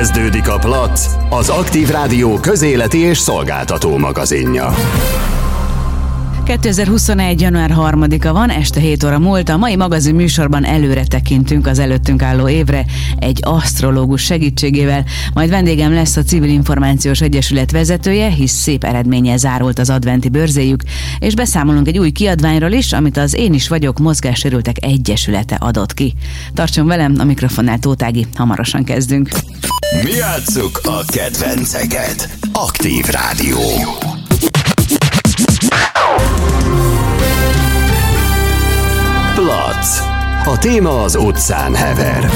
Kezdődik a Plac, az Aktív Rádió közéleti és szolgáltató magazinja. 2021. január 3-a van, este 7 óra múlt. A mai magazin műsorban előre tekintünk az előttünk álló évre egy asztrológus segítségével. Majd vendégem lesz a Civil Információs Egyesület vezetője, hisz szép eredménye zárult az adventi bőrzéjük, és beszámolunk egy új kiadványról is, amit az Én is vagyok Mozgássérültek Egyesülete adott ki. Tartson velem, a mikrofonnál Tótági, hamarosan kezdünk. Mi játsszuk a kedvenceket. Aktív Rádió. Plac. A téma az utcán hever.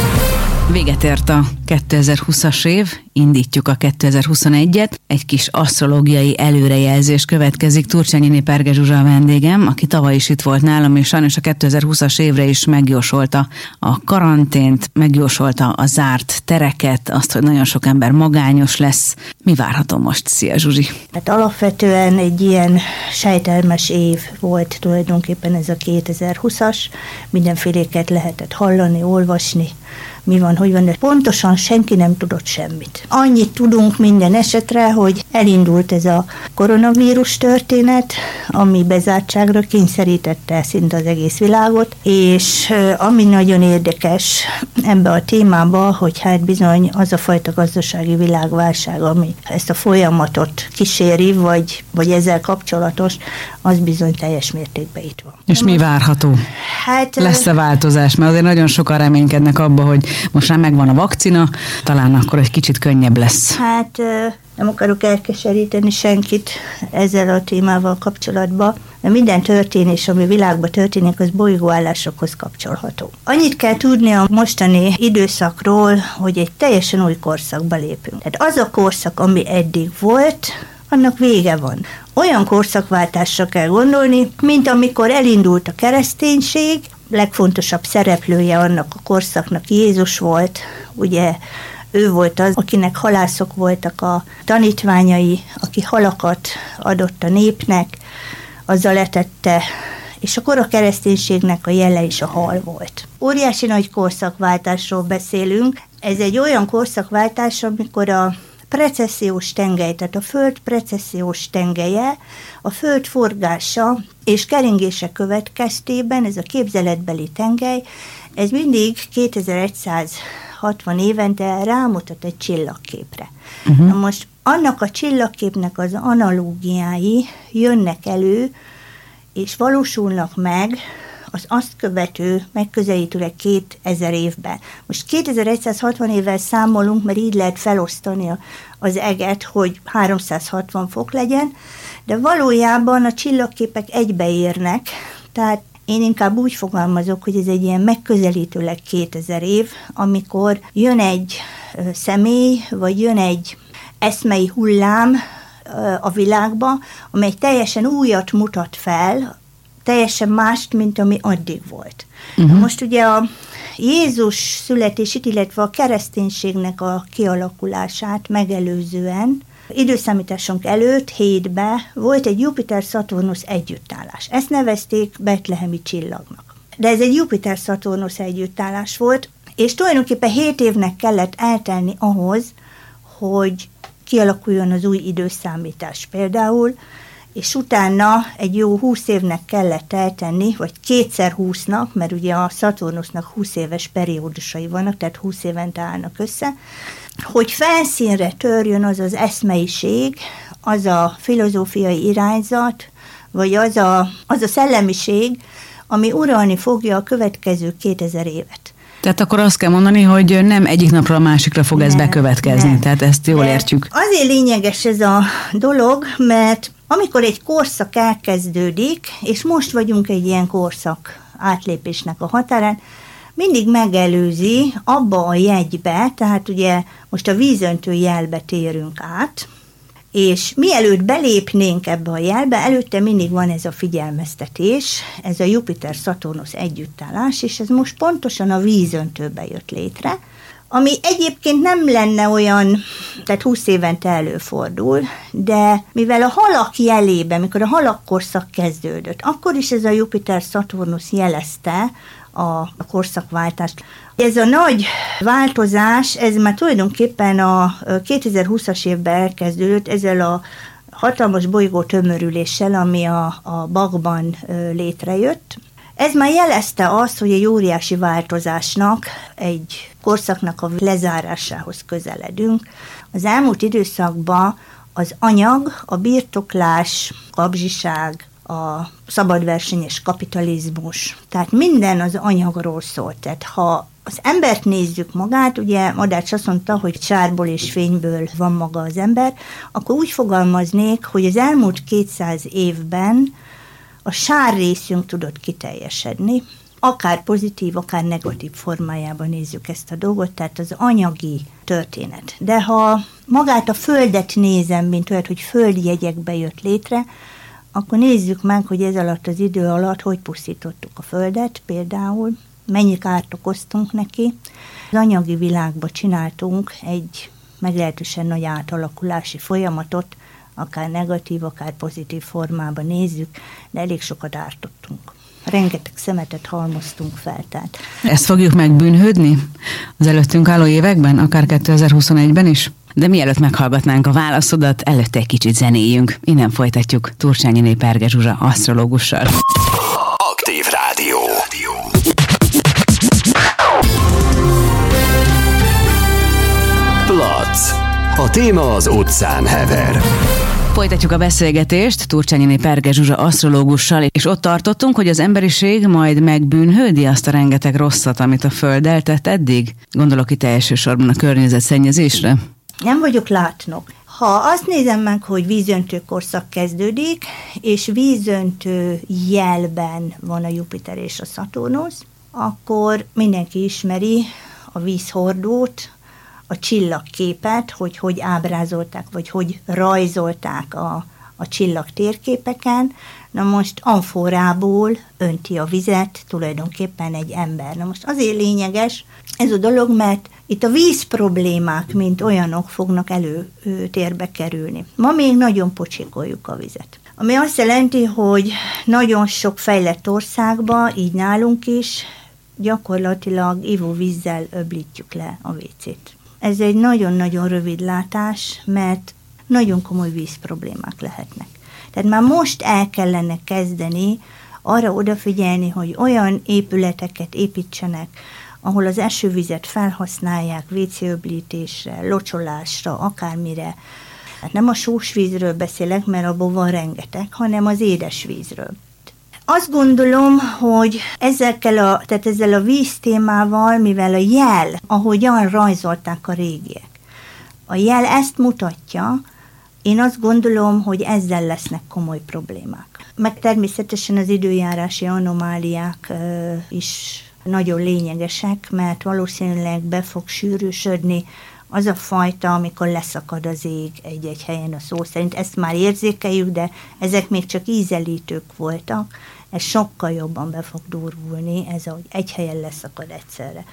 Véget ért a 2020-as év, indítjuk a 2021-et. Egy kis asztrológiai előrejelzés következik. Turcsányi Perge Zsuzsa a vendégem, aki tavaly is itt volt nálam, és sajnos a 2020-as évre is megjósolta a karantént, megjósolta a zárt tereket, azt, hogy nagyon sok ember magányos lesz. Mi várható most? Szia Zsuzsi! Hát alapvetően egy ilyen sejtelmes év volt tulajdonképpen ez a 2020-as. Mindenféléket lehetett hallani, olvasni, mi van, hogy van, de pontosan senki nem tudott semmit. Annyit tudunk minden esetre, hogy elindult ez a koronavírus történet, ami bezártságra kényszerítette szinte az egész világot, és ami nagyon érdekes ebbe a témába, hogy hát bizony az a fajta gazdasági világválság, ami ezt a folyamatot kíséri, vagy, vagy ezzel kapcsolatos, az bizony teljes mértékben itt van. És mi várható? Hát, Lesz-e változás? Mert azért nagyon sokan reménykednek abba, hogy most már megvan a vakcina, talán akkor egy kicsit könnyebb lesz. Hát nem akarok elkeseríteni senkit ezzel a témával kapcsolatban, de minden történés, ami világban történik, az bolygóállásokhoz kapcsolható. Annyit kell tudni a mostani időszakról, hogy egy teljesen új korszakba lépünk. Tehát az a korszak, ami eddig volt, annak vége van. Olyan korszakváltásra kell gondolni, mint amikor elindult a kereszténység, legfontosabb szereplője annak a korszaknak Jézus volt, ugye ő volt az, akinek halászok voltak a tanítványai, aki halakat adott a népnek, azzal letette, és akkor a kereszténységnek a jele is a hal volt. Óriási nagy korszakváltásról beszélünk. Ez egy olyan korszakváltás, amikor a precessziós tengely, tehát a Föld precessziós tengelye, a Föld forgása és keringése következtében, ez a képzeletbeli tengely, ez mindig 2160 évente rámutat egy csillagképre. Uh-huh. Na most annak a csillagképnek az analógiái jönnek elő, és valósulnak meg az azt követő megközelítőleg 2000 évben. Most 2160 évvel számolunk, mert így lehet felosztani az eget, hogy 360 fok legyen, de valójában a csillagképek egybeérnek, tehát én inkább úgy fogalmazok, hogy ez egy ilyen megközelítőleg 2000 év, amikor jön egy személy, vagy jön egy eszmei hullám a világba, amely teljesen újat mutat fel, teljesen mást, mint ami addig volt. Uh-huh. Most ugye a Jézus születését, illetve a kereszténységnek a kialakulását megelőzően időszámításunk előtt, hétbe volt egy Jupiter-Szaturnusz együttállás. Ezt nevezték Betlehemi csillagnak. De ez egy Jupiter-Szaturnusz együttállás volt, és tulajdonképpen hét évnek kellett eltelni ahhoz, hogy kialakuljon az új időszámítás. Például és utána egy jó húsz évnek kellett eltenni, vagy kétszer húsznak, mert ugye a Szaturnusznak 20 éves periódusai vannak, tehát 20 évente állnak össze, hogy felszínre törjön az az eszmeiség, az a filozófiai irányzat, vagy az a, az a szellemiség, ami uralni fogja a következő 2000 évet. Tehát akkor azt kell mondani, hogy nem egyik napról a másikra fog nem, ez bekövetkezni, nem. tehát ezt jól De értjük. Azért lényeges ez a dolog, mert amikor egy korszak elkezdődik, és most vagyunk egy ilyen korszak átlépésnek a határán, mindig megelőzi abba a jegybe, tehát ugye most a vízöntő jelbe térünk át, és mielőtt belépnénk ebbe a jelbe, előtte mindig van ez a figyelmeztetés, ez a Jupiter-Szaturnusz együttállás, és ez most pontosan a vízöntőbe jött létre, ami egyébként nem lenne olyan, tehát 20 évente előfordul, de mivel a halak jelében, mikor a halak korszak kezdődött, akkor is ez a Jupiter-Szaturnusz jelezte a korszakváltást. Ez a nagy változás, ez már tulajdonképpen a 2020-as évben elkezdődött ezzel a hatalmas bolygó tömörüléssel, ami a, a Bagban létrejött. Ez már jelezte azt, hogy egy óriási változásnak, egy korszaknak a lezárásához közeledünk. Az elmúlt időszakban az anyag, a birtoklás, kapzsiság, a szabadversenyes kapitalizmus, tehát minden az anyagról szólt. Tehát ha az embert nézzük magát, ugye Madács azt mondta, hogy sárból és fényből van maga az ember, akkor úgy fogalmaznék, hogy az elmúlt 200 évben a sár részünk tudott kiteljesedni, akár pozitív, akár negatív formájában nézzük ezt a dolgot, tehát az anyagi történet. De ha magát a földet nézem, mint olyat, hogy földjegyekbe jött létre, akkor nézzük meg, hogy ez alatt az idő alatt hogy pusztítottuk a földet például, mennyi kárt okoztunk neki. Az anyagi világba csináltunk egy meglehetősen nagy átalakulási folyamatot, akár negatív, akár pozitív formában nézzük, de elég sokat ártottunk. Rengeteg szemetet halmoztunk fel. Tehát. Ezt fogjuk megbűnhődni az előttünk álló években, akár 2021-ben is? De mielőtt meghallgatnánk a válaszodat, előtte egy kicsit zenéjünk. Innen folytatjuk Turcsányi Perge Zsuzsa asztrológussal. Aktív Rádió. Plac. A téma az utcán hever. Folytatjuk a beszélgetést Turcsányi Perge Zsuzsa asztrológussal, és ott tartottunk, hogy az emberiség majd megbűnhődi azt a rengeteg rosszat, amit a Föld eltett eddig. Gondolok itt elsősorban a környezetszennyezésre. Nem vagyok látnok. Ha azt nézem meg, hogy vízöntő korszak kezdődik, és vízöntő jelben van a Jupiter és a Szaturnusz, akkor mindenki ismeri a vízhordót, a csillagképet, hogy hogy ábrázolták, vagy hogy rajzolták a, a csillag térképeken. Na most amforából önti a vizet tulajdonképpen egy ember. Na most azért lényeges ez a dolog, mert itt a víz problémák, mint olyanok fognak előtérbe kerülni. Ma még nagyon pocsikoljuk a vizet. Ami azt jelenti, hogy nagyon sok fejlett országban, így nálunk is, gyakorlatilag ivóvízzel öblítjük le a vécét. Ez egy nagyon-nagyon rövid látás, mert nagyon komoly víz problémák lehetnek. Tehát már most el kellene kezdeni arra odafigyelni, hogy olyan épületeket építsenek, ahol az esővizet felhasználják vécéöblítésre, locsolásra, akármire. Hát nem a sós vízről beszélek, mert abból van rengeteg, hanem az édesvízről. Azt gondolom, hogy ezekkel a, tehát ezzel a víz témával, mivel a jel, ahogyan rajzolták a régiek, a jel ezt mutatja, én azt gondolom, hogy ezzel lesznek komoly problémák. Meg természetesen az időjárási anomáliák is nagyon lényegesek, mert valószínűleg be fog sűrűsödni az a fajta, amikor leszakad az ég egy-egy helyen a szó szerint. Ezt már érzékeljük, de ezek még csak ízelítők voltak. Ez sokkal jobban be fog durvulni, ez hogy egy helyen leszakad egyszerre.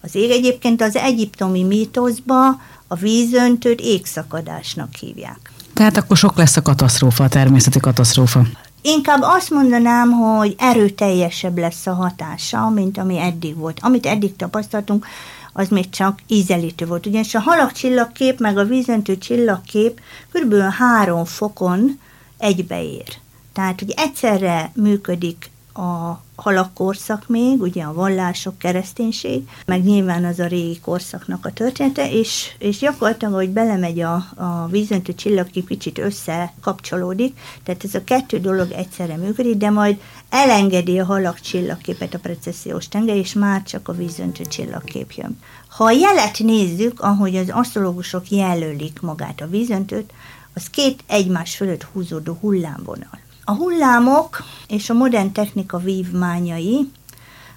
Az ég egyébként az egyiptomi mítoszba a vízöntőt égszakadásnak hívják. Tehát akkor sok lesz a katasztrófa, a természeti katasztrófa. Inkább azt mondanám, hogy erőteljesebb lesz a hatása, mint ami eddig volt. Amit eddig tapasztaltunk, az még csak ízelítő volt. Ugyanis a halak csillagkép, meg a vízöntő csillagkép kb. három fokon egybeér. Tehát, hogy egyszerre működik a halak korszak még, ugye a vallások, kereszténység, meg nyilván az a régi korszaknak a története, és, és gyakorlatilag, hogy belemegy a, a vízöntő csillagkép, kicsit összekapcsolódik, tehát ez a kettő dolog egyszerre működik, de majd elengedi a halak csillagképet a precessziós tenger, és már csak a vízöntő csillagkép jön. Ha a jelet nézzük, ahogy az asztrológusok jelölik magát a vízöntőt, az két egymás fölött húzódó hullámvonal. A hullámok és a modern technika vívmányai,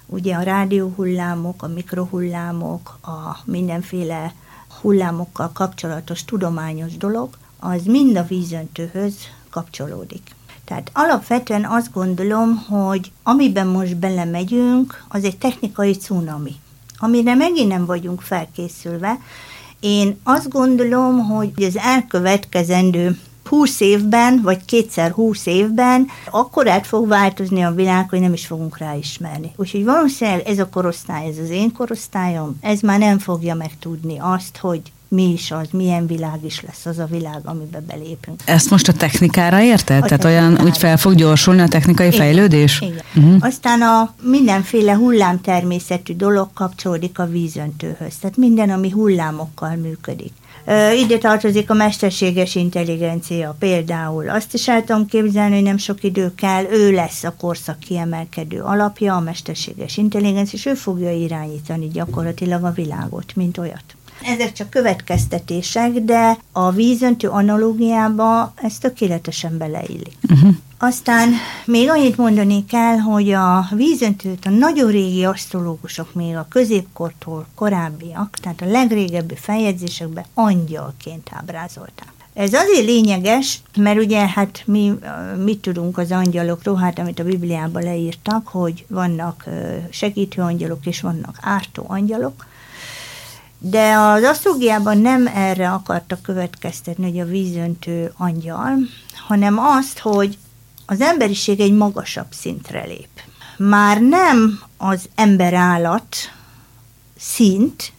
ugye a rádióhullámok, a mikrohullámok, a mindenféle hullámokkal kapcsolatos tudományos dolog, az mind a vízöntőhöz kapcsolódik. Tehát alapvetően azt gondolom, hogy amiben most belemegyünk, az egy technikai cunami, amire megint nem vagyunk felkészülve. Én azt gondolom, hogy az elkövetkezendő 20 évben, vagy kétszer 20 évben akkor át fog változni a világ, hogy nem is fogunk ráismerni. Úgyhogy valószínűleg ez a korosztály, ez az én korosztályom, ez már nem fogja megtudni azt, hogy mi is az, milyen világ is lesz az a világ, amiben belépünk. Ezt most a technikára érted? A Tehát olyan úgy fel fog gyorsulni a technikai Igen. fejlődés? Igen. Uh-huh. Aztán a mindenféle hullámtermészetű dolog kapcsolódik a vízöntőhöz. Tehát minden, ami hullámokkal működik. Ide tartozik a mesterséges intelligencia például. Azt is el tudom képzelni, hogy nem sok idő kell, ő lesz a korszak kiemelkedő alapja, a mesterséges intelligencia, és ő fogja irányítani gyakorlatilag a világot, mint olyat. Ezek csak következtetések, de a vízöntő analógiába ez tökéletesen beleillik. Uh-huh. Aztán még annyit mondani kell, hogy a vízöntőt a nagyon régi asztrológusok még a középkortól korábbiak, tehát a legrégebbi feljegyzésekben angyalként ábrázolták. Ez azért lényeges, mert ugye hát mi mit tudunk az angyalokról, hát amit a Bibliában leírtak, hogy vannak segítő angyalok és vannak ártó angyalok, de az asztrógiában nem erre akartak következtetni, hogy a vízöntő angyal, hanem azt, hogy az emberiség egy magasabb szintre lép. Már nem az emberállat szint,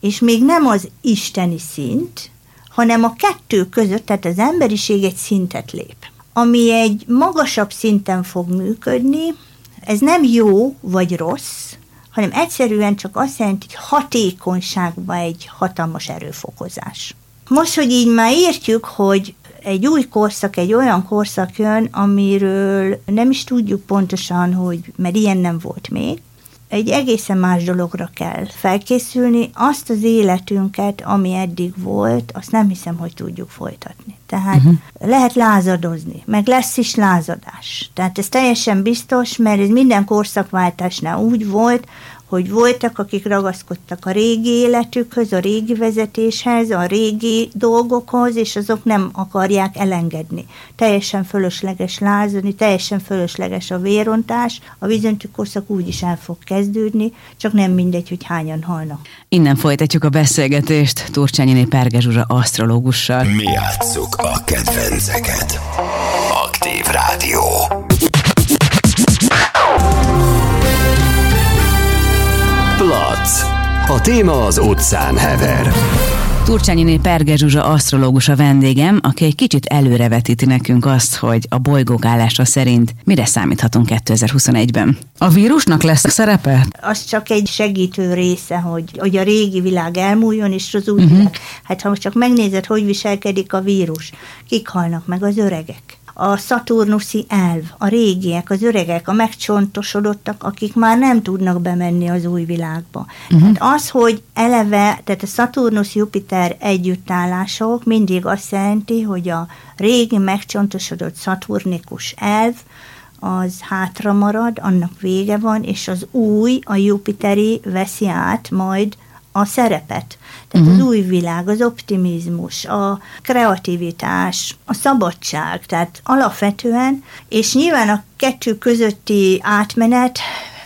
és még nem az isteni szint, hanem a kettő között, tehát az emberiség egy szintet lép, ami egy magasabb szinten fog működni, ez nem jó vagy rossz, hanem egyszerűen csak azt jelenti, hogy hatékonyságban egy hatalmas erőfokozás. Most, hogy így már értjük, hogy egy új korszak, egy olyan korszak jön, amiről nem is tudjuk pontosan, hogy mert ilyen nem volt még, egy egészen más dologra kell felkészülni. Azt az életünket, ami eddig volt, azt nem hiszem, hogy tudjuk folytatni. Tehát uh-huh. lehet lázadozni, meg lesz is lázadás. Tehát ez teljesen biztos, mert ez minden korszakváltásnál úgy volt, hogy voltak, akik ragaszkodtak a régi életükhöz, a régi vezetéshez, a régi dolgokhoz, és azok nem akarják elengedni. Teljesen fölösleges lázadni, teljesen fölösleges a vérontás, a vízöntő korszak úgy is el fog kezdődni, csak nem mindegy, hogy hányan halnak. Innen folytatjuk a beszélgetést Turcsányiné Perge Zsuzsa asztrológussal. Mi játsszuk a kedvenceket. Aktív Rádió. Plac. A téma az utcán hever. Turcsányiné Perge Zsuzsa asztrológus a vendégem, aki egy kicsit előrevetíti nekünk azt, hogy a bolygók állása szerint mire számíthatunk 2021-ben. A vírusnak lesz a szerepe? Az csak egy segítő része, hogy, hogy a régi világ elmúljon, és az új uh-huh. világ. Hát ha most csak megnézed, hogy viselkedik a vírus, kik halnak meg az öregek a szaturnuszi elv, a régiek, az öregek, a megcsontosodottak, akik már nem tudnak bemenni az új világba. Uh-huh. Tehát az, hogy eleve, tehát a Saturnus-Jupiter együttállások mindig azt jelenti, hogy a régi megcsontosodott szaturnikus elv, az hátra marad, annak vége van, és az új, a Jupiteri veszi át majd a szerepet. Tehát uh-huh. az új világ, az optimizmus, a kreativitás, a szabadság, tehát alapvetően, és nyilván a kettő közötti átmenet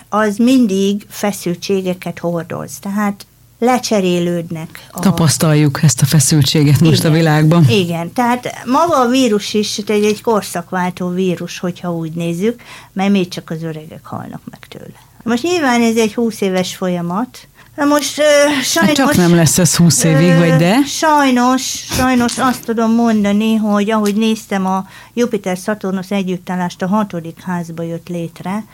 az mindig feszültségeket hordoz. Tehát lecserélődnek. A... Tapasztaljuk ezt a feszültséget most igen, a világban. Igen, tehát maga a vírus is egy, egy korszakváltó vírus, hogyha úgy nézzük, mert még csak az öregek halnak meg tőle. Most nyilván ez egy 20 éves folyamat, Na most uh, sajnos... Hát csak nem lesz ez 20 évig, vagy de? Sajnos, sajnos azt tudom mondani, hogy ahogy néztem, a Jupiter-Saturnus együttállást a hatodik házba jött létre,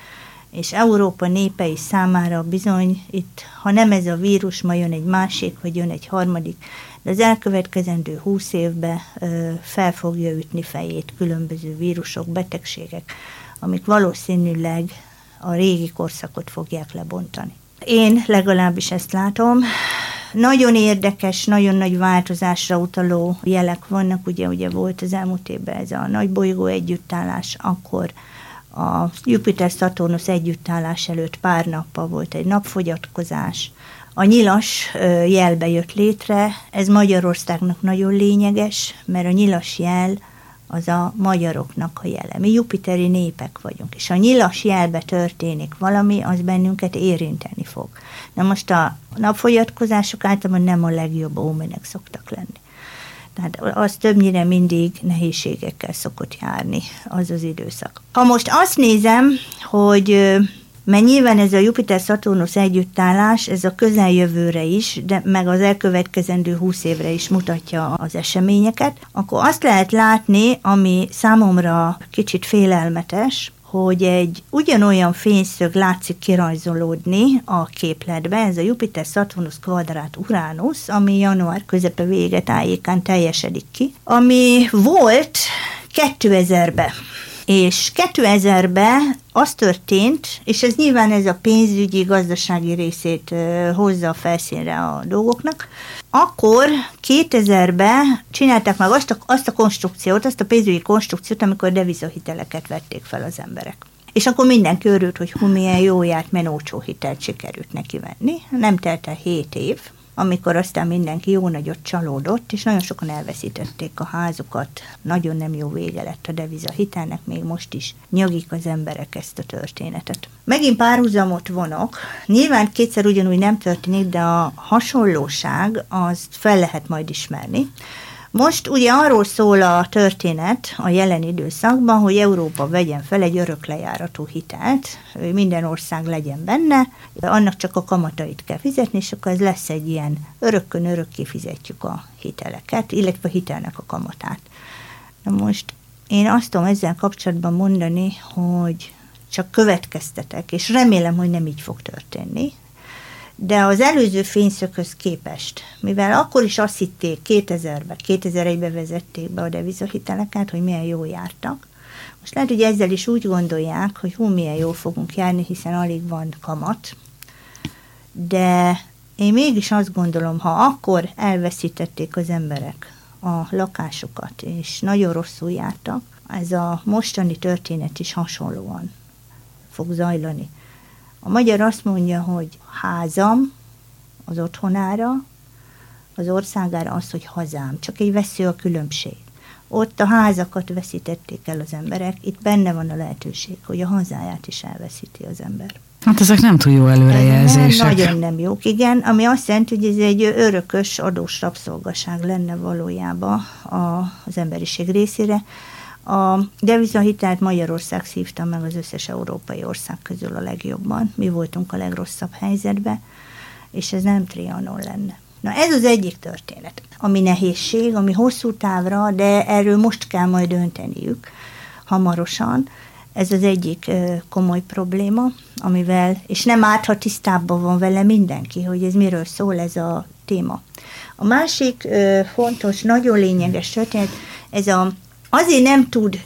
és Európa népei számára bizony itt, ha nem ez a vírus, ma jön egy másik, vagy jön egy harmadik, de az elkövetkezendő húsz évben ö, fel fogja ütni fejét különböző vírusok, betegségek, amik valószínűleg a régi korszakot fogják lebontani. Én legalábbis ezt látom. Nagyon érdekes, nagyon nagy változásra utaló jelek vannak, ugye, ugye volt az elmúlt évben ez a nagy bolygó együttállás, akkor a Jupiter-Saturnus együttállás előtt pár nappal volt egy napfogyatkozás, a nyilas jelbe jött létre, ez Magyarországnak nagyon lényeges, mert a nyilas jel az a magyaroknak a jele. Mi jupiteri népek vagyunk, és ha nyilas jelbe történik valami, az bennünket érinteni fog. Na most a napfogyatkozások általában nem a legjobb ómenek szoktak lenni. Tehát az többnyire mindig nehézségekkel szokott járni az az időszak. Ha most azt nézem, hogy mert nyilván ez a Jupiter-Saturnus együttállás, ez a közeljövőre is, de meg az elkövetkezendő 20 évre is mutatja az eseményeket, akkor azt lehet látni, ami számomra kicsit félelmetes, hogy egy ugyanolyan fényszög látszik kirajzolódni a képletbe, ez a Jupiter-Saturnus kvadrát Uranus, ami január közepe vége tájékán teljesedik ki, ami volt 2000-ben. És 2000-ben az történt, és ez nyilván ez a pénzügyi, gazdasági részét hozza a felszínre a dolgoknak, akkor 2000-ben csinálták meg azt a, azt a konstrukciót, azt a pénzügyi konstrukciót, amikor devizahiteleket vették fel az emberek. És akkor mindenki örült, hogy hú, milyen jó járt, menócsó hitelt sikerült neki venni. Nem telt el 7 év, amikor aztán mindenki jó nagyot csalódott, és nagyon sokan elveszítették a házukat. Nagyon nem jó vége lett a deviza hitelnek, még most is nyagik az emberek ezt a történetet. Megint párhuzamot vonok. Nyilván kétszer ugyanúgy nem történik, de a hasonlóság azt fel lehet majd ismerni. Most ugye arról szól a történet a jelen időszakban, hogy Európa vegyen fel egy öröklejáratú hitelt, minden ország legyen benne, annak csak a kamatait kell fizetni, és akkor ez lesz egy ilyen örökkön örökké fizetjük a hiteleket, illetve a hitelnek a kamatát. Na most én azt tudom ezzel kapcsolatban mondani, hogy csak következtetek, és remélem, hogy nem így fog történni, de az előző fényszökhöz képest, mivel akkor is azt hitték 2000-ben, 2001-ben vezették be a devizahiteleket, hogy milyen jó jártak, most lehet, hogy ezzel is úgy gondolják, hogy hú, milyen jól fogunk járni, hiszen alig van kamat, de én mégis azt gondolom, ha akkor elveszítették az emberek a lakásokat, és nagyon rosszul jártak, ez a mostani történet is hasonlóan fog zajlani. A magyar azt mondja, hogy házam az otthonára, az országára az, hogy hazám. Csak egy vesző a különbség. Ott a házakat veszítették el az emberek, itt benne van a lehetőség, hogy a hazáját is elveszíti az ember. Hát ezek nem túl jó előrejelzések. Nem, nagyon nem jók, igen, ami azt jelenti, hogy ez egy örökös adós rabszolgaság lenne valójában az emberiség részére. A devizahitelt Magyarország szívta meg az összes európai ország közül a legjobban. Mi voltunk a legrosszabb helyzetben, és ez nem Trianon lenne. Na ez az egyik történet, ami nehézség, ami hosszú távra, de erről most kell majd dönteniük hamarosan. Ez az egyik komoly probléma, amivel, és nem árt, ha tisztában van vele mindenki, hogy ez miről szól ez a téma. A másik fontos, nagyon lényeges történet, ez a azért nem tud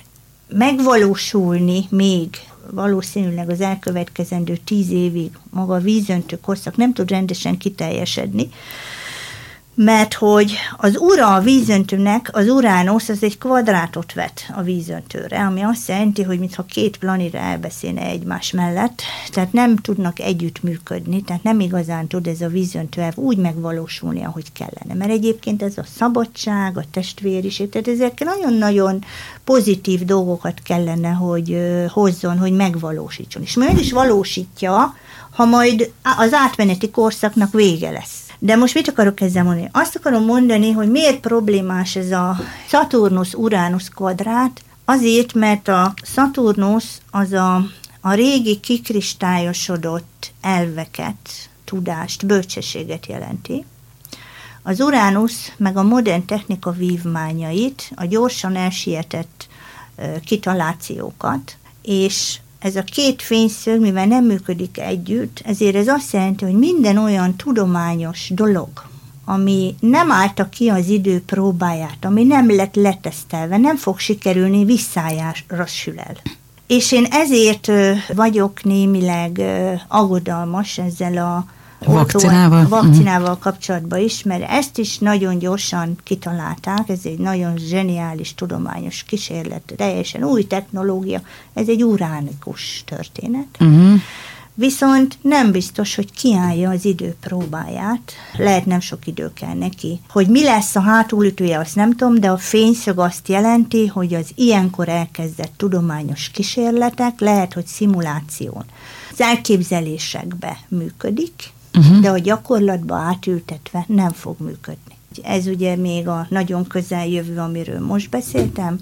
megvalósulni még valószínűleg az elkövetkezendő tíz évig maga a vízöntő korszak nem tud rendesen kiteljesedni, mert hogy az ura a vízöntőnek, az Uránusz, az egy kvadrátot vet a vízöntőre, ami azt jelenti, hogy mintha két planira elbeszélne egymás mellett, tehát nem tudnak együtt működni, tehát nem igazán tud ez a vízöntő úgy megvalósulni, ahogy kellene. Mert egyébként ez a szabadság, a testvériség, tehát ezek nagyon-nagyon pozitív dolgokat kellene, hogy hozzon, hogy megvalósítson. És meg is valósítja, ha majd az átmeneti korszaknak vége lesz. De most mit akarok ezzel mondani? Azt akarom mondani, hogy miért problémás ez a Saturnus-Uranus kvadrát, azért, mert a Saturnus az a, a régi kikristályosodott elveket, tudást, bölcsességet jelenti. Az Uranus meg a modern technika vívmányait, a gyorsan elsietett kitalációkat, és ez a két fényszög, mivel nem működik együtt, ezért ez azt jelenti, hogy minden olyan tudományos dolog, ami nem állta ki az idő próbáját, ami nem lett letesztelve, nem fog sikerülni, visszájára sül. És én ezért vagyok némileg aggodalmas ezzel a vakcinával, mhm. vakcinával uh-huh. kapcsolatban is, mert ezt is nagyon gyorsan kitalálták, ez egy nagyon zseniális tudományos kísérlet, teljesen új technológia, ez egy uránikus történet. Uh-huh. Viszont nem biztos, hogy kiállja az idő próbáját, lehet nem sok idő kell neki. Hogy mi lesz a hátulütője, azt nem tudom, de a fényszög azt jelenti, hogy az ilyenkor elkezdett tudományos kísérletek lehet, hogy szimuláción, az elképzelésekbe működik, uh-huh. de a gyakorlatba átültetve nem fog működni. Ez ugye még a nagyon közeljövő, amiről most beszéltem.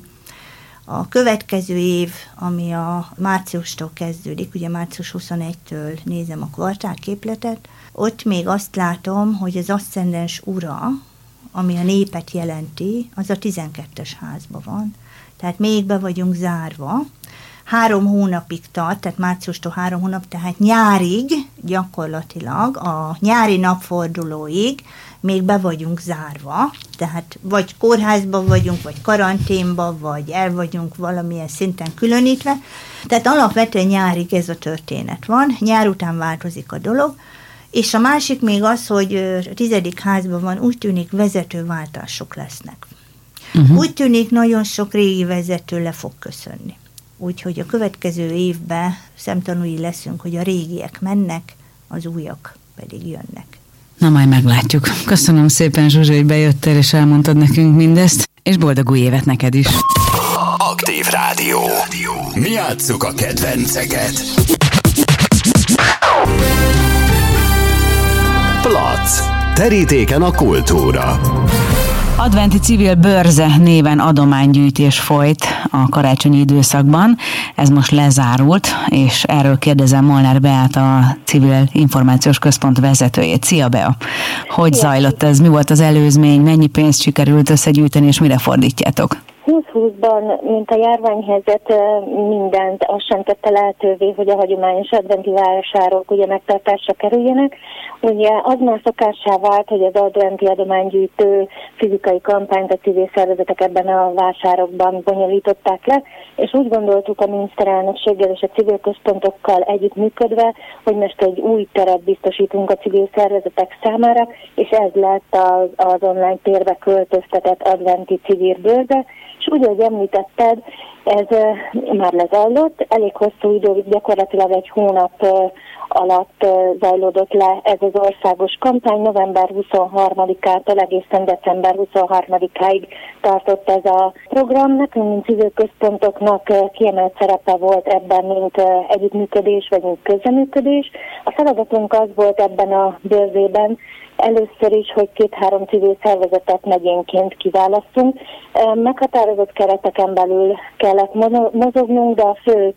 A következő év, ami a márciustól kezdődik, ugye március 21-től nézem a kvartálképletet, ott még azt látom, hogy az aszcendens ura, ami a népet jelenti, az a 12-es házban van. Tehát még be vagyunk zárva. Három hónapig tart, tehát márciustól három hónap, tehát nyárig gyakorlatilag, a nyári napfordulóig még be vagyunk zárva, tehát vagy kórházban vagyunk, vagy karanténban, vagy el vagyunk valamilyen szinten különítve. Tehát alapvetően nyárig ez a történet van, nyár után változik a dolog, és a másik még az, hogy a tizedik házban van, úgy tűnik vezetőváltások lesznek. Uh-huh. Úgy tűnik nagyon sok régi vezető le fog köszönni. Úgyhogy a következő évben szemtanúi leszünk, hogy a régiek mennek, az újak pedig jönnek. Na majd meglátjuk. Köszönöm szépen, Zsuzsi, hogy bejöttél és elmondtad nekünk mindezt, és boldog új évet neked is. Aktív Rádió. Mi játsszuk a kedvenceket. Plac. Terítéken a kultúra. Adventi civil bőrze néven adománygyűjtés folyt a karácsonyi időszakban. Ez most lezárult, és erről kérdezem Molnár Beát, a Civil Információs Központ vezetőjét. Szia Bea! Hogy Szia. zajlott ez? Mi volt az előzmény? Mennyi pénzt sikerült összegyűjteni, és mire fordítjátok? 2020-ban, mint a járványhelyzet mindent azt sem tette lehetővé, hogy a hagyományos adventi vásárok ugye megtartásra kerüljenek. Ugye az már szokássá vált, hogy az adventi adománygyűjtő fizikai kampányt a civil szervezetek ebben a vásárokban bonyolították le, és úgy gondoltuk a miniszterelnökséggel és a civil központokkal együttműködve, hogy most egy új teret biztosítunk a civil szervezetek számára, és ez lett az, az online térbe költöztetett adventi civil bőrze, és úgy, ahogy említetted, ez már lezajlott, elég hosszú idő, gyakorlatilag egy hónap alatt zajlódott le ez az országos kampány. November 23-ától egészen december 23-áig tartott ez a program. Nekünk, mint civil kiemelt szerepe volt ebben, mint együttműködés, vagy mint közeműködés. A feladatunk az volt ebben a bőrzében, Először is, hogy két-három civil szervezetet megyénként kiválasztunk. Meghatározott kereteken belül kellett mozognunk, de a fő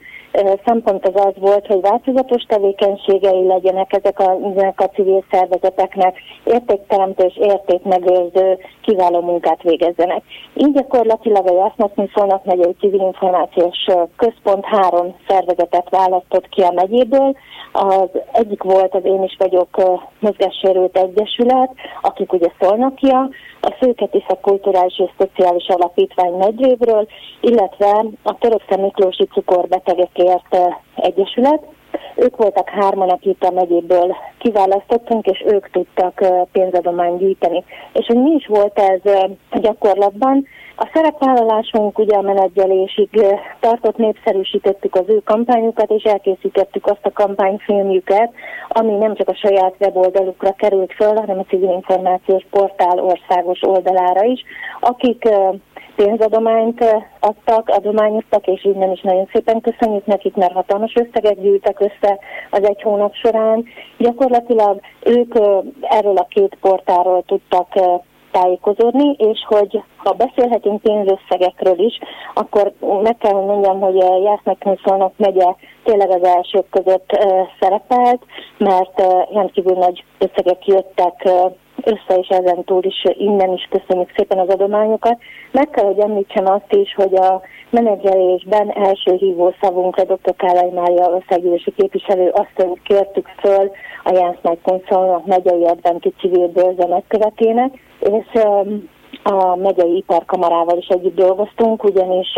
szempont az az volt, hogy változatos tevékenységei legyenek ezek a, ezek a civil szervezeteknek, értékteremtő és értékmegőrző kiváló munkát végezzenek. Így gyakorlatilag a Jásznak Szolnok megyei civil információs központ három szervezetet választott ki a megyéből. Az egyik volt az Én is vagyok mozgássérült egyesület, akik ugye szolnokia, a Szőketi Kulturális és Szociális Alapítvány megyébről, illetve a Töröksze Miklósi Cukorbetegekért Egyesület. Ők voltak hárman, akik a megyéből kiválasztottunk, és ők tudtak pénzadományt gyűjteni. És hogy mi is volt ez gyakorlatban, a szerepvállalásunk ugye a menedzselésig tartott, népszerűsítettük az ő kampányukat, és elkészítettük azt a kampányfilmjüket, ami nem csak a saját weboldalukra került föl, hanem a civil információs portál országos oldalára is, akik pénzadományt adtak, adományoztak, és innen is nagyon szépen köszönjük nekik, mert hatalmas összeget gyűjtek össze az egy hónap során. Gyakorlatilag ők erről a két portáról tudtak tájékozódni, és hogy ha beszélhetünk pénzösszegekről is, akkor meg kell, mondjam, hogy Jásznak megye tényleg az elsők között szerepelt, mert rendkívül nagy összegek jöttek össze, és ezen is innen is köszönjük szépen az adományokat. Meg kell, hogy említsem azt is, hogy a menedzselésben első hívó szavunkra dr. Kálai Mária országgyűlési képviselő azt, hogy kértük föl a Jánsz Nagy Konszolnak megyei adventi civil bőrze nagykövetének, és a megyei iparkamarával is együtt dolgoztunk, ugyanis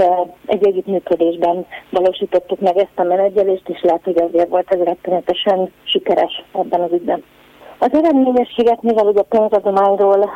egy együttműködésben valósítottuk meg ezt a menedzselést, és lehet, hogy azért volt ez rettenetesen sikeres ebben az ügyben. Az eredményességet, mivel ugye pénzadományról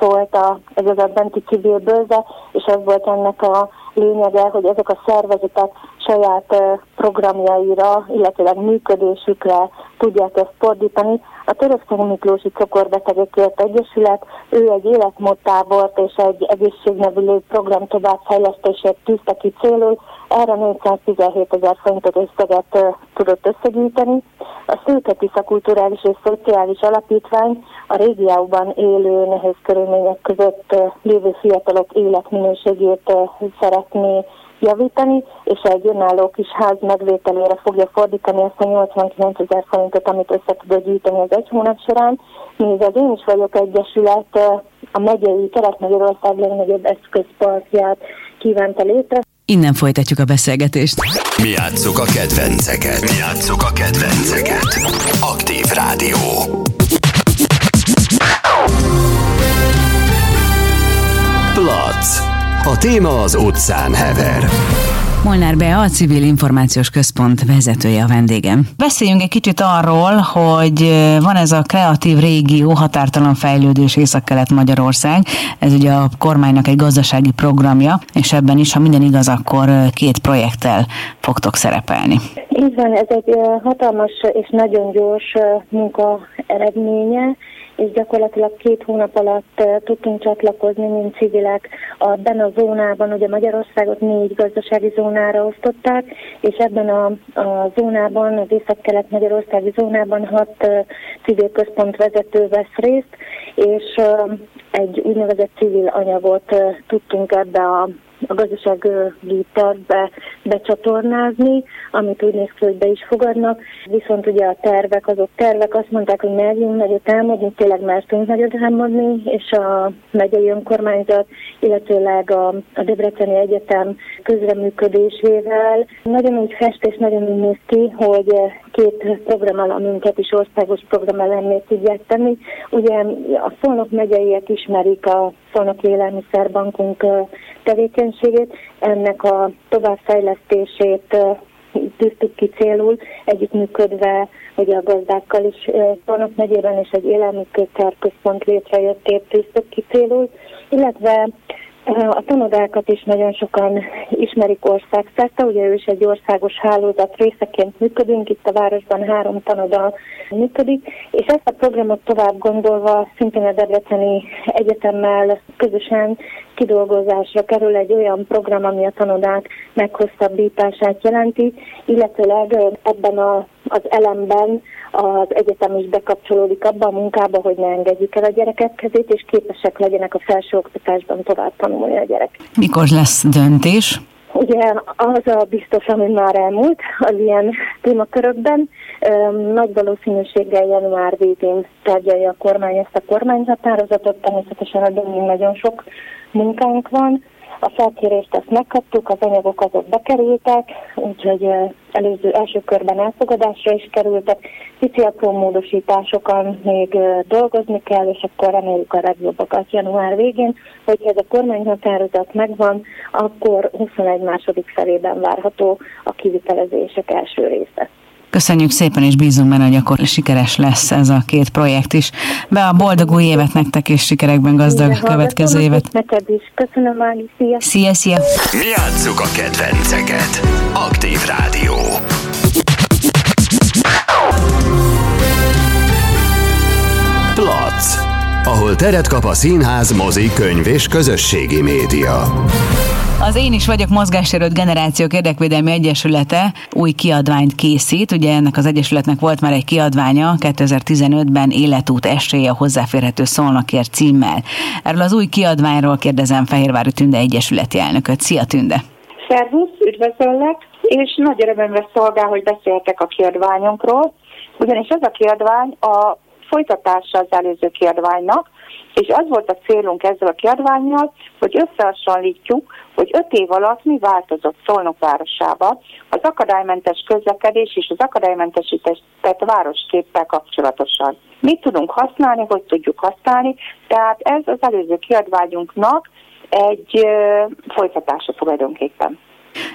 szólt a, ez az adventi civil bőze, és ez volt ennek a lényege, hogy ezek a szervezetek saját programjaira, illetőleg működésükre tudják ezt fordítani. A Törökszegi Miklósi Cukorbetegekért Egyesület, ő egy életmódtábort és egy egészségnevülő program továbbfejlesztését tűzte ki célul, erre 417 ezer forintot összeget tudott összegyűjteni. A Szőke Kulturális és Szociális Alapítvány a régióban élő nehéz körülmények között lévő fiatalok életminőségét szeretné javítani, és egy önálló kis ház megvételére fogja fordítani ezt a 89 ezer forintot, amit össze tudod gyűjteni az egy hónap során. Még Én is vagyok egyesület a megyei Kelet-Magyarország legnagyobb eszközparkját kívánta létre. Innen folytatjuk a beszélgetést. Mi játsszuk a kedvenceket. Mi játsszuk a kedvenceket. Aktív Rádió. Plac. A téma az utcán hever. Molnár Bea, a Civil Információs Központ vezetője a vendégem. Beszéljünk egy kicsit arról, hogy van ez a kreatív régió, határtalan fejlődés Észak-Kelet Magyarország. Ez ugye a kormánynak egy gazdasági programja, és ebben is, ha minden igaz, akkor két projekttel fogtok szerepelni. Így van, ez egy hatalmas és nagyon gyors munka eredménye és gyakorlatilag két hónap alatt tudtunk csatlakozni, mint civilek abban a zónában, ugye Magyarországot négy gazdasági zónára osztották, és ebben a, a zónában, az észak-kelet-magyarországi zónában hat civil központ vezető vesz részt, és egy úgynevezett civil anyagot tudtunk ebbe a a gazdasági tervbe becsatornázni, amit úgy néz ki, hogy be is fogadnak. Viszont ugye a tervek, azok tervek azt mondták, hogy merjünk nagyot álmodni, tényleg mertünk nagyot álmodni, és a megyei önkormányzat, illetőleg a, a Debreceni Egyetem közreműködésével nagyon úgy fest és nagyon úgy néz ki, hogy két programalamunkat is országos programelemé tudják tenni. Ugye a Szolnok megyeiek ismerik a Szolnok Élelmiszerbankunk tevékenységét, ennek a továbbfejlesztését tűztük ki célul, együttműködve ugye a gazdákkal is Szolnok megyében és egy élelmiszerközpont központ létrejöttét tűztük ki célul, illetve a tanodákat is nagyon sokan ismerik országszerte, ugye ő is egy országos hálózat részeként működünk, itt a városban három tanoda működik, és ezt a programot tovább gondolva szintén a Debreceni Egyetemmel közösen kidolgozásra kerül egy olyan program, ami a tanodák meghosszabbítását jelenti, illetőleg ebben a, az elemben az egyetem is bekapcsolódik abba a munkába, hogy ne engedjük el a gyerekek kezét, és képesek legyenek a felsőoktatásban tovább tanulni a gyerek. Mikor lesz döntés? Ugye az a biztos, ami már elmúlt az ilyen témakörökben, nagy valószínűséggel január végén tárgyalja a kormány ezt a kormányhatározatot, természetesen a nagyon sok munkánk van, a felkérést ezt megkaptuk, az anyagok azok bekerültek, úgyhogy előző első körben elfogadásra is kerültek. Pici apró módosításokon még dolgozni kell, és akkor reméljük a legjobbakat január végén, hogyha ez a kormányhatározat megvan, akkor 21 második felében várható a kivitelezések első része. Köszönjük szépen, és bízunk benne, hogy akkor sikeres lesz ez a két projekt is. Be a boldog új évet nektek, és sikerekben gazdag Igen, következő évet. Neked is. Köszönöm, Ági. Szia. Szia, szia. Mi játsszuk a kedvenceket. Aktív Rádió. Plac. Ahol teret kap a színház, mozi, könyv és közösségi média. Az Én is vagyok mozgássérült generációk érdekvédelmi egyesülete új kiadványt készít. Ugye ennek az egyesületnek volt már egy kiadványa 2015-ben Életút esélye hozzáférhető szolnokért címmel. Erről az új kiadványról kérdezem Fehérvári Tünde Egyesületi elnököt. Szia Tünde! Szervusz, üdvözöllek, és nagy örömömre szolgál, hogy beszéltek a kiadványunkról, ugyanis ez a kiadvány a folytatása az előző kiadványnak, és az volt a célunk ezzel a kiadványjal, hogy összehasonlítjuk, hogy öt év alatt mi változott Szolnok városába az akadálymentes közlekedés és az akadálymentesített városképpel kapcsolatosan. Mit tudunk használni, hogy tudjuk használni, tehát ez az előző kiadványunknak egy folytatása tulajdonképpen.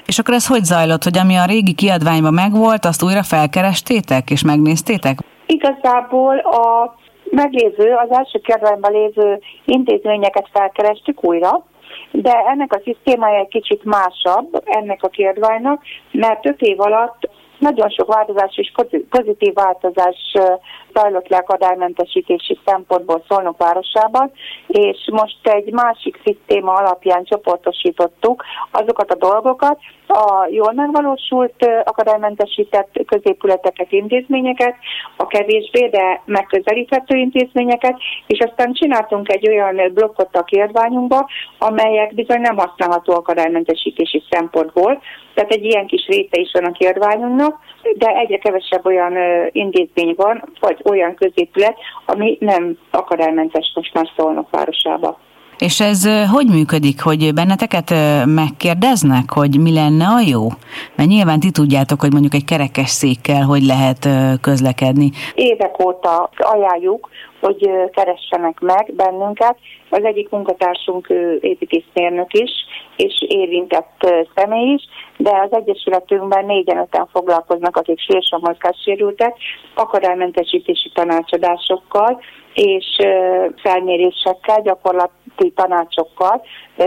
És akkor ez hogy zajlott, hogy ami a régi kiadványban megvolt, azt újra felkerestétek és megnéztétek? Igazából a meglévő, az első kiadványban lévő intézményeket felkerestük újra, de ennek a szisztémája egy kicsit másabb, ennek a kiadványnak, mert öt év alatt nagyon sok változás és pozitív változás zajlott le akadálymentesítési szempontból Szolnok városában, és most egy másik szisztéma alapján csoportosítottuk azokat a dolgokat, a jól megvalósult akadálymentesített középületeket, intézményeket, a kevésbé, de megközelíthető intézményeket, és aztán csináltunk egy olyan blokkot a kiadványunkba, amelyek bizony nem használható akadálymentesítési szempontból, tehát egy ilyen kis része is van a kiadványunknak, de egyre kevesebb olyan intézmény van, vagy olyan középület, ami nem akadálymentes most már Szolnok városába. És ez hogy működik, hogy benneteket megkérdeznek, hogy mi lenne a jó? Mert nyilván ti tudjátok, hogy mondjuk egy kerekes székkel hogy lehet közlekedni. Évek óta ajánljuk, hogy keressenek meg bennünket. Az egyik munkatársunk építészmérnök is, és érintett személy is, de az Egyesületünkben négyen öten foglalkoznak, akik sírsa mozgássérültek, akadálymentesítési tanácsadásokkal, és felmérésekkel, gyakorlati tanácsokkal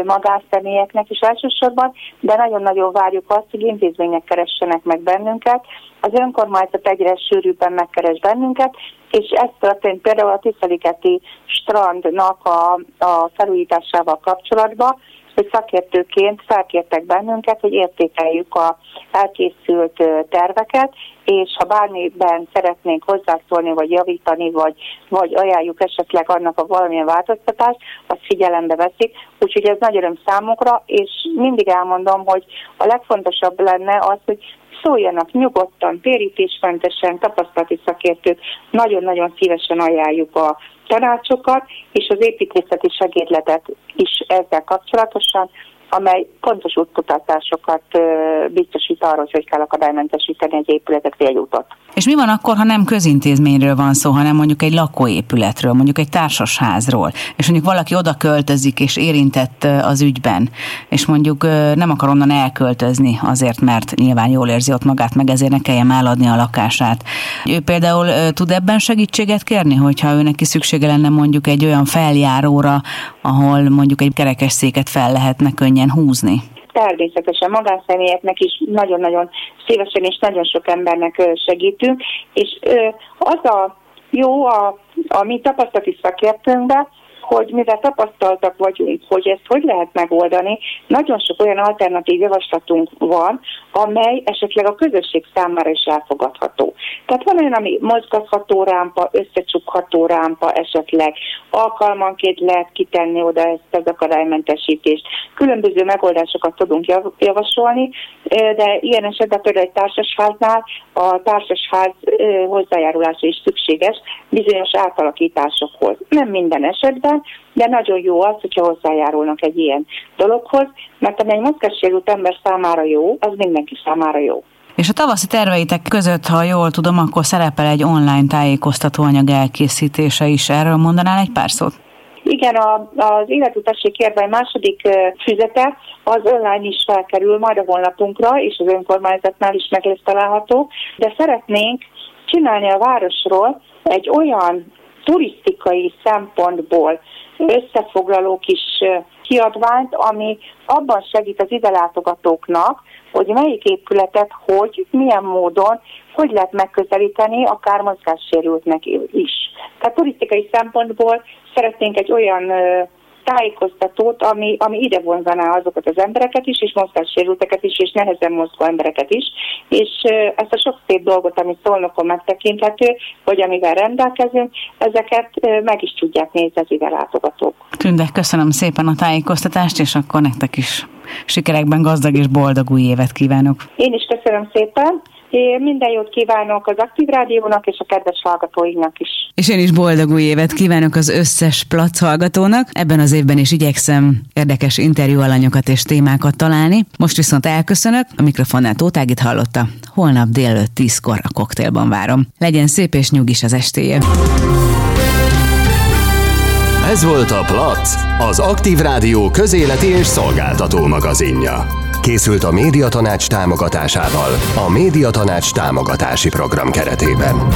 magánszemélyeknek is elsősorban, de nagyon-nagyon várjuk azt, hogy intézmények keressenek meg bennünket. Az önkormányzat egyre sűrűbben megkeres bennünket, és ez történt például a Tiszaliketi strandnak a, a felújításával kapcsolatban, hogy szakértőként felkértek bennünket, hogy értékeljük a elkészült terveket, és ha bármiben szeretnénk hozzászólni, vagy javítani, vagy, vagy ajánljuk esetleg annak a valamilyen változtatást, azt figyelembe veszik. Úgyhogy ez nagy öröm számukra, és mindig elmondom, hogy a legfontosabb lenne az, hogy szóljanak nyugodtan, térítésmentesen, tapasztalati szakértők, nagyon-nagyon szívesen ajánljuk a tanácsokat, és az építészeti segédletet is ezzel kapcsolatosan, amely pontos útkutatásokat biztosít arról, hogy kell akadálymentesíteni egy épületet vagy utat. És mi van akkor, ha nem közintézményről van szó, hanem mondjuk egy lakóépületről, mondjuk egy társasházról, és mondjuk valaki oda költözik és érintett az ügyben, és mondjuk nem akar onnan elköltözni azért, mert nyilván jól érzi ott magát, meg ezért ne kelljen eladni a lakását. Ő például tud ebben segítséget kérni, hogyha ő neki szüksége lenne mondjuk egy olyan feljáróra, ahol mondjuk egy kerekesszéket fel lehetne könnyen húzni? természetesen magánszemélyeknek is nagyon-nagyon szívesen és nagyon sok embernek segítünk, és az a jó a, a mi tapasztalati szakértőnkben, hogy mivel tapasztaltak vagyunk, hogy ezt hogy lehet megoldani, nagyon sok olyan alternatív javaslatunk van, amely esetleg a közösség számára is elfogadható. Tehát van olyan, ami mozgatható rámpa, összecsukható rámpa esetleg, alkalmanként lehet kitenni oda ezt az akadálymentesítést. Különböző megoldásokat tudunk javasolni, de ilyen esetben például egy társasháznál a társasház hozzájárulása is szükséges bizonyos átalakításokhoz. Nem minden esetben, de nagyon jó az, hogyha hozzájárulnak egy ilyen dologhoz, mert amely mozgássérült ember számára jó, az mindenki számára jó. És a tavaszi terveitek között, ha jól tudom, akkor szerepel egy online tájékoztatóanyag elkészítése is. Erről mondanál egy pár szót? Igen, a, az életutasság kérvány második füzete az online is felkerül majd a honlapunkra, és az önkormányzatnál is meg lesz található, de szeretnénk csinálni a városról egy olyan turisztikai szempontból összefoglaló kis kiadványt, ami abban segít az ide látogatóknak, hogy melyik épületet hogy, milyen módon, hogy lehet megközelíteni, akár mozgássérültnek is. Tehát turisztikai szempontból szeretnénk egy olyan tájékoztatót, ami, ami ide vonzaná azokat az embereket is, és mozgássérülteket is, és nehezen mozgó embereket is, és ezt a sok szép dolgot, ami szolnokon megtekinthető, vagy amivel rendelkezünk, ezeket meg is tudják nézni az ide látogatók. Tünde, köszönöm szépen a tájékoztatást, és akkor nektek is sikerekben gazdag és boldog új évet kívánok. Én is köszönöm szépen. Én minden jót kívánok az Aktív Rádiónak és a kedves hallgatóinknak is. És én is boldog új évet kívánok az összes plac hallgatónak. Ebben az évben is igyekszem érdekes interjú alanyokat és témákat találni. Most viszont elköszönök, a mikrofonnál Tótágit hallotta. Holnap délelőtt tízkor a koktélban várom. Legyen szép és nyugis az estéje. Ez volt a Plac, az Aktív Rádió közéleti és szolgáltató magazinja. Készült a Médiatanács támogatásával a Médiatanács támogatási program keretében.